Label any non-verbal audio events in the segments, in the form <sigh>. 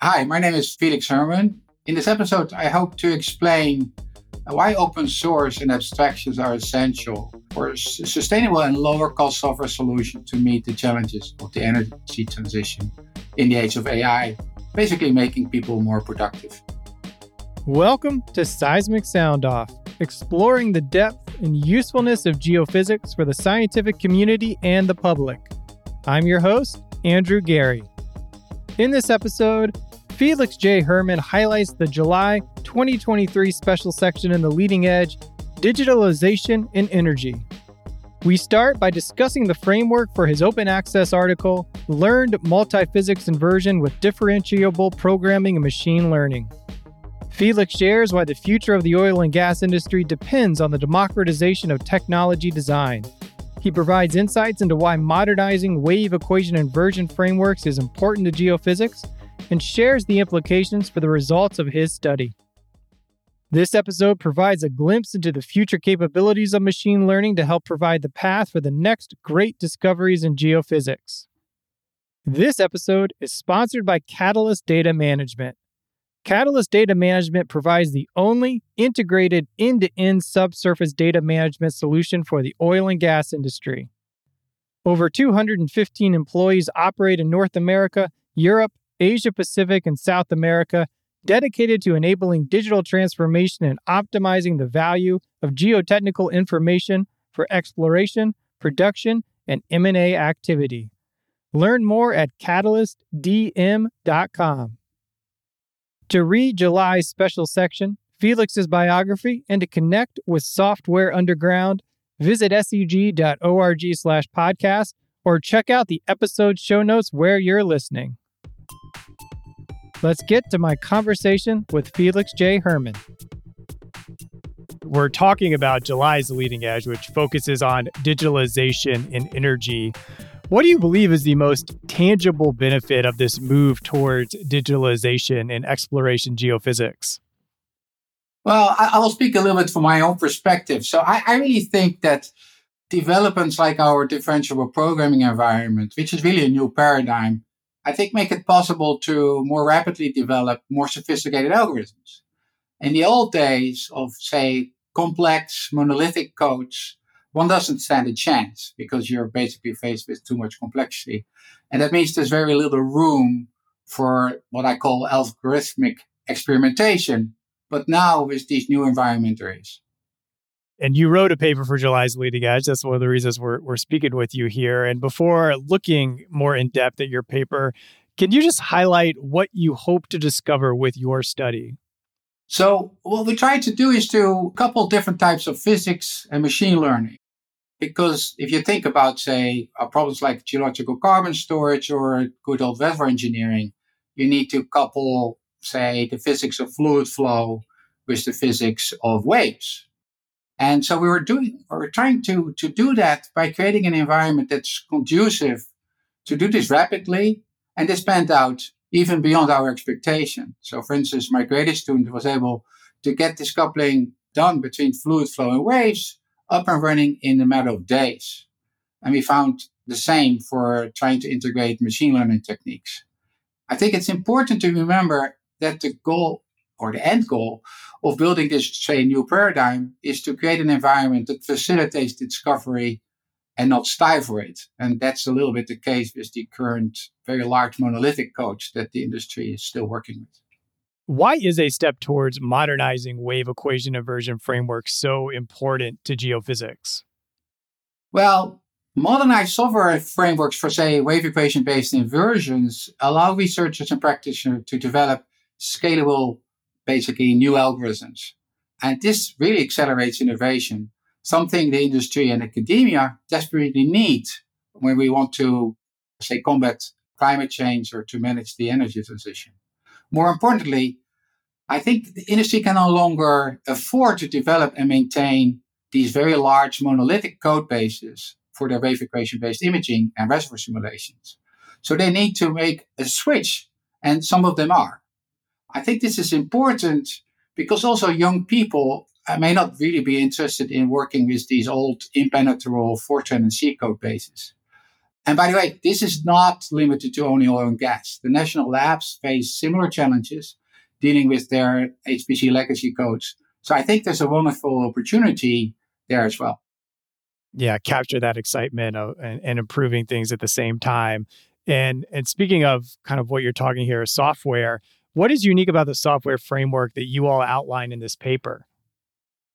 Hi, my name is Felix Herrmann. In this episode, I hope to explain why open source and abstractions are essential for a sustainable and lower cost software solution to meet the challenges of the energy transition in the age of AI, basically making people more productive. Welcome to Seismic Sound Off, exploring the depth and usefulness of geophysics for the scientific community and the public. I'm your host, Andrew Geary. In this episode, Felix J. Herrmann highlights the July 2023 special section in the Leading Edge Digitalization in Energy. We start by discussing the framework for his open access article, Learned Multiphysics Inversion with Differentiable Programming and Machine Learning. Felix shares why the future of the oil and gas industry depends on the democratization of technology design. He provides insights into why modernizing wave equation inversion frameworks is important to geophysics and shares the implications for the results of his study. This episode provides a glimpse into the future capabilities of machine learning to help provide the path for the next great discoveries in geophysics. This episode is sponsored by Katalyst Data Management. Katalyst Data Management provides the only integrated end to end subsurface data management solution for the oil and gas industry. Over 215 employees operate in North America, Europe, Asia Pacific, and South America, dedicated to enabling digital transformation and optimizing the value of geotechnical information for exploration, production, and M&A activity. Learn more at katalystdm.com. To read July's special section, Felix's biography, and to connect with Software Underground, visit seg.org slash podcast or check out the episode show notes where you're listening. Let's get to my conversation with Felix J. Herrmann. We're talking about July's Leading Edge, which focuses on digitalization in energy. What do you believe is the most tangible benefit of this move towards digitalization in exploration geophysics? Well, I, will speak a little bit from my own perspective. So I, I really think that developments like our differentiable programming environment, which is really a new paradigm, I think make it possible to more rapidly develop more sophisticated algorithms. In the old days of, say, complex monolithic codes, one doesn't stand a chance because you're basically faced with too much complexity. And that means there's very little room for what I call algorithmic experimentation. But now with these new environment. And you wrote a paper for July's Leading Edge. That's one of the reasons we're, we're speaking with you here. And before looking more in depth at your paper, can you just highlight what you hope to discover with your study? So, what we try to do is to couple different types of physics and machine learning. Because if you think about, say, uh, problems like geological carbon storage or good old weather engineering, you need to couple, say, the physics of fluid flow with the physics of waves. And so we were doing, we were trying to, to do that by creating an environment that's conducive to do this rapidly. And this panned out even beyond our expectation. So for instance, my greatest student was able to get this coupling done between fluid flow and waves up and running in a matter of days. And we found the same for trying to integrate machine learning techniques. I think it's important to remember that the goal or the end goal of building this, say, new paradigm is to create an environment that facilitates discovery and not stifle it. And that's a little bit the case with the current very large monolithic codes that the industry is still working with. Why is a step towards modernizing wave equation inversion frameworks so important to geophysics? Well, modernized software frameworks for, say, wave equation based inversions allow researchers and practitioners to develop scalable basically new algorithms. And this really accelerates innovation, something the industry and academia desperately need when we want to, say, combat climate change or to manage the energy transition. More importantly, I think the industry can no longer afford to develop and maintain these very large monolithic code bases for their wave equation based imaging and reservoir simulations. So they need to make a switch, and some of them are. I think this is important because also young people uh, may not really be interested in working with these old impenetrable Fortran and C code bases. And by the way, this is not limited to only oil and gas. The national labs face similar challenges dealing with their HPC legacy codes. So I think there's a wonderful opportunity there as well. Yeah, capture that excitement of, and, and improving things at the same time. And and speaking of kind of what you're talking here, software, what is unique about the software framework that you all outline in this paper?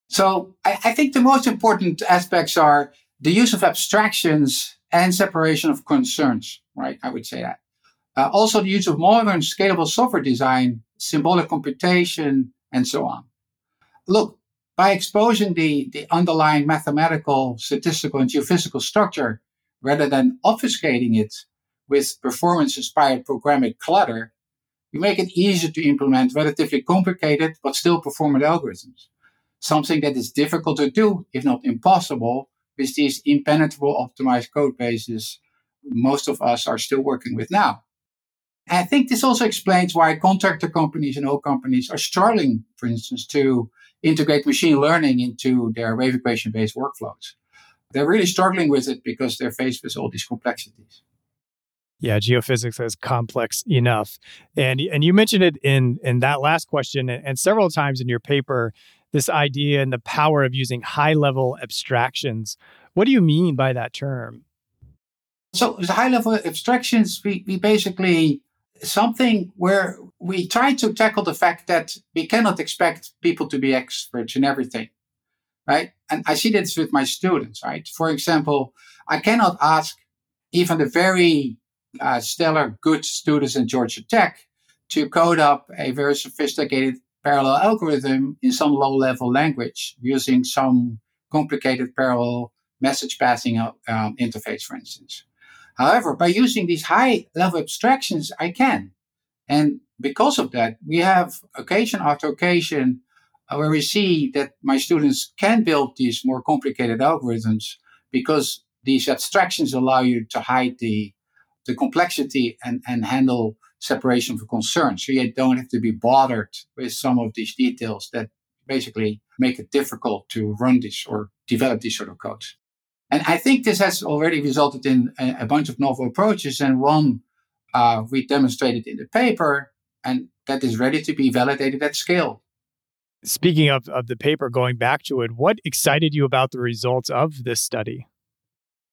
So I, I think the most important aspects are the use of abstractions and separation of concerns, right? I would say that. Uh, also, the use of modern scalable software design, symbolic computation, and so on. Look, by exposing the, the underlying mathematical, statistical, and geophysical structure rather than obfuscating it with performance inspired programmatic clutter, we make it easier to implement relatively complicated but still performant algorithms. Something that is difficult to do, if not impossible, with these impenetrable optimized code bases most of us are still working with now. I think this also explains why contractor companies and oil companies are struggling, for instance, to integrate machine learning into their wave equation based workflows. They're really struggling with it because they're faced with all these complexities. Yeah, geophysics is complex enough. And and you mentioned it in in that last question and, several times in your paper this idea and the power of using high level abstractions. What do you mean by that term? So, high level abstractions, we, we basically something where we try to tackle the fact that we cannot expect people to be experts in everything, right? And I see this with my students, right? For example, I cannot ask even the very uh, stellar good students in Georgia Tech to code up a very sophisticated parallel algorithm in some low level language using some complicated parallel message passing um, interface, for instance. However, by using these high level abstractions, I can. And because of that, we have occasion after occasion uh, where we see that my students can build these more complicated algorithms because these abstractions allow you to hide the, the complexity and, and handle separation of concern. So you don't have to be bothered with some of these details that basically make it difficult to run this or develop these sort of codes. And I think this has already resulted in a, a bunch of novel approaches, and one uh, we demonstrated in the paper, and that is ready to be validated at scale. Speaking of, of the paper, going back to it, what excited you about the results of this study?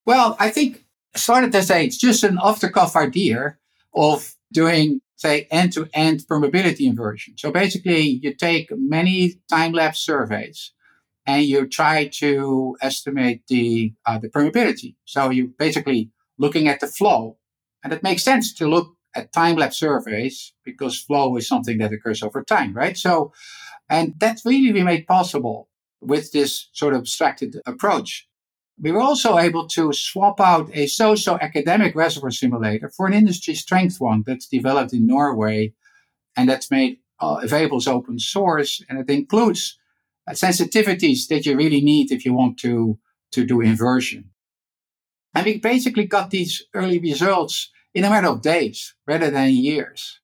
Well, I think started to say it's just an off the cuff idea of doing, say, end to end permeability inversion. So basically, you take many time lapse surveys and you try to estimate the uh, the permeability. So you're basically looking at the flow, and it makes sense to look at time lapse surveys because flow is something that occurs over time, right? So, and that really we made possible with this sort of abstracted approach. We were also able to swap out a socio-academic reservoir simulator for an industry strength one that's developed in Norway and that's made uh, available as open source. And it includes uh, sensitivities that you really need if you want to, to do inversion. And we basically got these early results in a matter of days rather than years.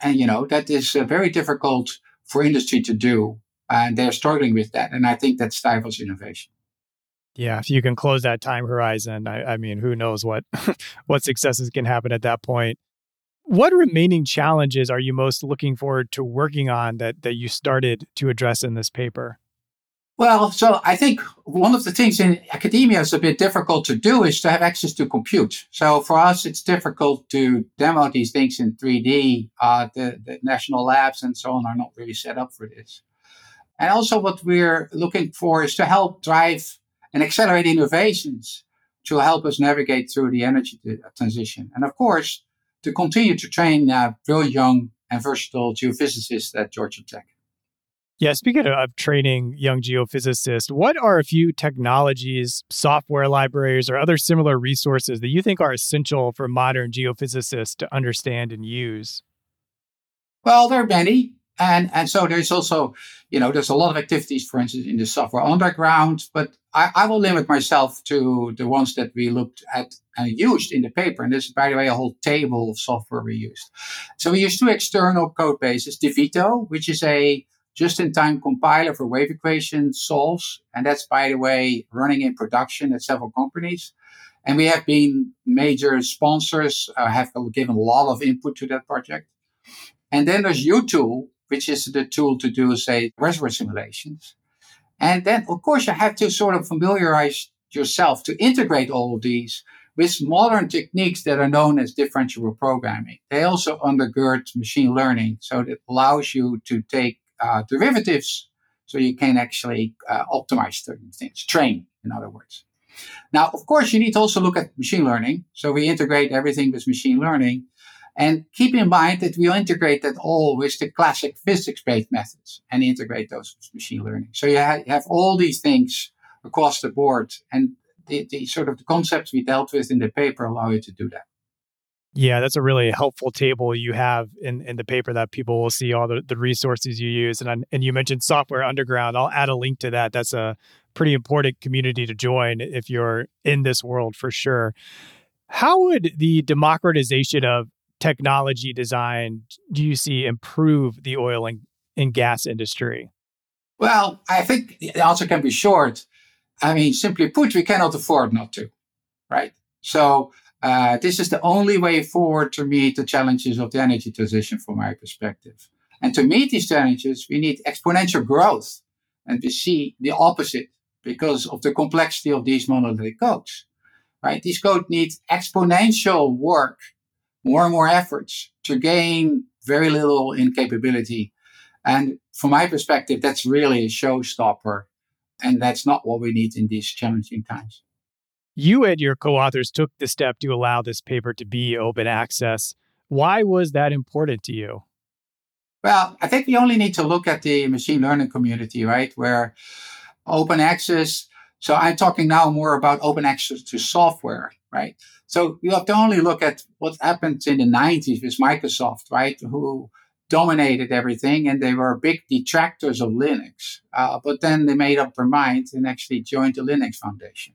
And, you know, that is uh, very difficult for industry to do. And they're struggling with that. And I think that stifles innovation. Yeah, if you can close that time horizon, I, I mean, who knows what <laughs> what successes can happen at that point. What remaining challenges are you most looking forward to working on that, that you started to address in this paper? Well, so I think one of the things in academia is a bit difficult to do is to have access to compute. So for us, it's difficult to demo these things in 3D. Uh, the, the national labs and so on are not really set up for this. And also, what we're looking for is to help drive and accelerate innovations to help us navigate through the energy transition. And of course, to continue to train uh, very young and versatile geophysicists at Georgia Tech. Yeah, speaking of training young geophysicists, what are a few technologies, software libraries, or other similar resources that you think are essential for modern geophysicists to understand and use? Well, there are many. And, and so there's also, you know, there's a lot of activities, for instance, in the software underground, but I, I will limit myself to the ones that we looked at and used in the paper. And this is, by the way, a whole table of software we used. So we used two external code bases, Devito, which is a just-in-time compiler for wave equation solves. And that's, by the way, running in production at several companies. And we have been major sponsors, uh, have given a lot of input to that project. And then there's Jutul, which is the tool to do, say, reservoir simulations. And then, of course, you have to sort of familiarize yourself to integrate all of these with modern techniques that are known as differentiable programming. They also undergird machine learning, so it allows you to take uh, derivatives so you can actually uh, optimize certain things, train, in other words. Now, of course, you need to also look at machine learning. So we integrate everything with machine learning. And keep in mind that we'll integrate that all with the classic physics-based methods and integrate those with machine learning. So you, ha- you have all these things across the board. And the, the sort of the concepts we dealt with in the paper allow you to do that. Yeah, that's a really helpful table you have in, in the paper that people will see all the, the resources you use. And, and you mentioned Software Underground. I'll add a link to that. That's a pretty important community to join if you're in this world for sure. How would the democratization of technology design do you see improve the oil and, and gas industry? Well, I think the answer can be short. I mean, simply put, we cannot afford not to, right? So uh, this is the only way forward to meet the challenges of the energy transition from my perspective. And to meet these challenges, we need exponential growth. And we see the opposite because of the complexity of these monolithic codes, right? These codes need exponential work, more and more efforts to gain very little in capability. And from my perspective, that's really a showstopper. And that's not what we need in these challenging times. You and your co authors took the step to allow this paper to be open access. Why was that important to you? Well, I think we only need to look at the machine learning community, right? Where open access, so I'm talking now more about open access to software, right? So you have to only look at what happened in the 90s with Microsoft, right? Who dominated everything and they were big detractors of Linux. Uh, but then they made up their mind and actually joined the Linux Foundation.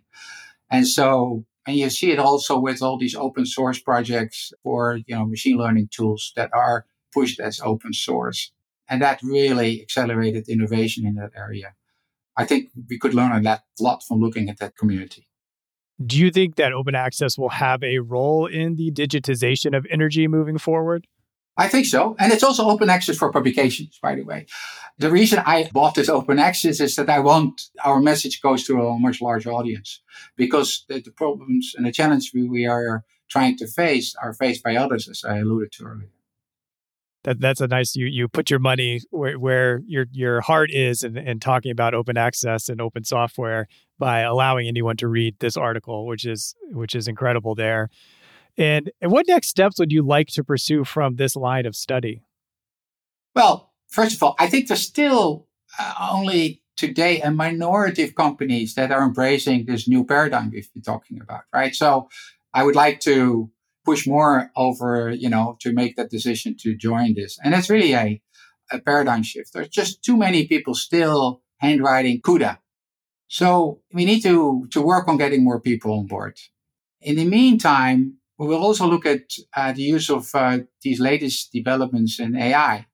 And so, and you see it also with all these open source projects for, you know, machine learning tools that are pushed as open source. And that really accelerated innovation in that area. I think we could learn a lot from looking at that community. Do you think that open access will have a role in the digitization of energy moving forward? I think so. And it's also open access for publications, by the way. The reason I bought this open access is that I want our message goes to a much larger audience because the, the problems and the challenges we, we are trying to face are faced by others, as I alluded to earlier. That, that's a nice you you put your money where, where your your heart is and in talking about open access and open software by allowing anyone to read this article, which is which is incredible there. And, and what next steps would you like to pursue from this line of study? Well, first of all, I think there's still uh, only today a minority of companies that are embracing this new paradigm we've been talking about, right? So I would like to push more over, you know, to make that decision to join this. And it's really a, a paradigm shift. There's just too many people still handwriting CUDA. So we need to, to work on getting more people on board. In the meantime, we will also look at uh, the use of uh, these latest developments in AI.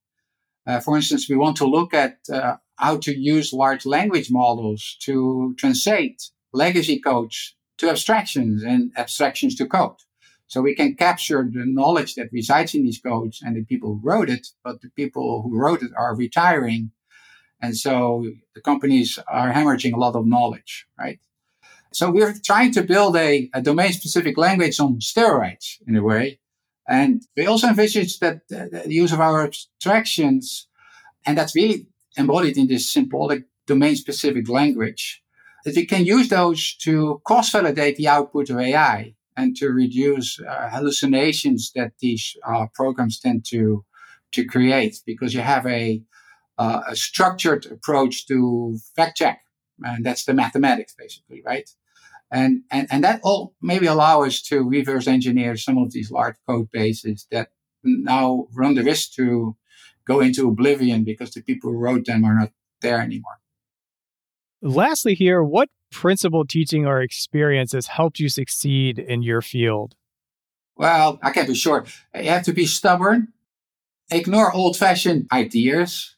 Uh, for instance, we want to look at uh, how to use large language models to translate legacy codes to abstractions and abstractions to code. So we can capture the knowledge that resides in these codes and the people who wrote it, but the people who wrote it are retiring. And so the companies are hemorrhaging a lot of knowledge, right? So we're trying to build a, a domain specific language on steroids in a way. And we also envisage that the use of our abstractions, and that's really embodied in this symbolic domain specific language, that we can use those to cross validate the output of AI and to reduce uh, hallucinations that these uh, programs tend to, to create because you have a, uh, a structured approach to fact check. And that's the mathematics, basically, right? And, and, and that all maybe allow us to reverse engineer some of these large code bases that now run the risk to go into oblivion because the people who wrote them are not there anymore. Lastly, here, what principal teaching or experience has helped you succeed in your field? Well, I can't be short. You have to be stubborn, ignore old fashioned ideas,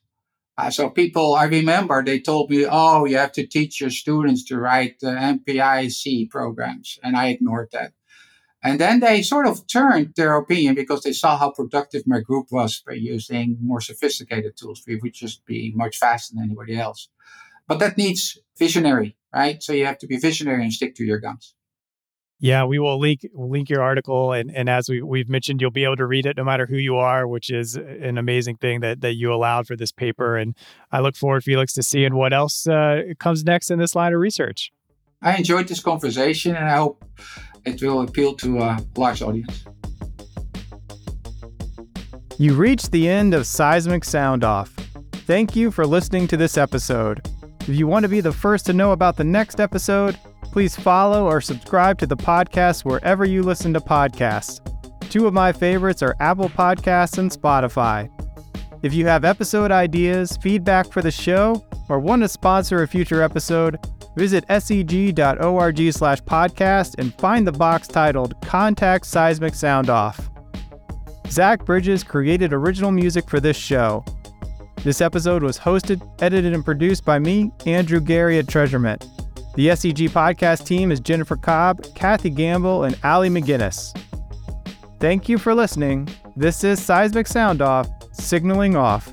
Uh, so people, I remember they told me, oh, you have to teach your students to write uh, MPI-C programs. And I ignored that. And then they sort of turned their opinion because they saw how productive my group was by using more sophisticated tools. We would just be much faster than anybody else. But that needs visionary, right? So you have to be visionary and stick to your guns. Yeah, we will link we'll link your article, and and as we we've mentioned, you'll be able to read it no matter who you are, which is an amazing thing that that you allowed for this paper. And I look forward, Felix, to seeing what else uh, comes next in this line of research. I enjoyed this conversation, and I hope it will appeal to a large audience. You reached the end of Seismic Sound Off. Thank you for listening to this episode. If you want to be the first to know about the next episode Please follow or subscribe to the podcast wherever you listen to podcasts. Two of my favorites are Apple Podcasts and Spotify. If you have episode ideas, feedback for the show, or want to sponsor a future episode, visit seg.org slash podcast and find the box titled Contact Seismic Sound Off. Zach Bridges created original music for this show. This episode was hosted, edited, and produced by me, Andrew Geary at TreasureMint. The SEG podcast team is Jennifer Cobb, Kathy Gamble, and Allie McGinnis. Thank you for listening. This is Seismic Sound Off, signaling off.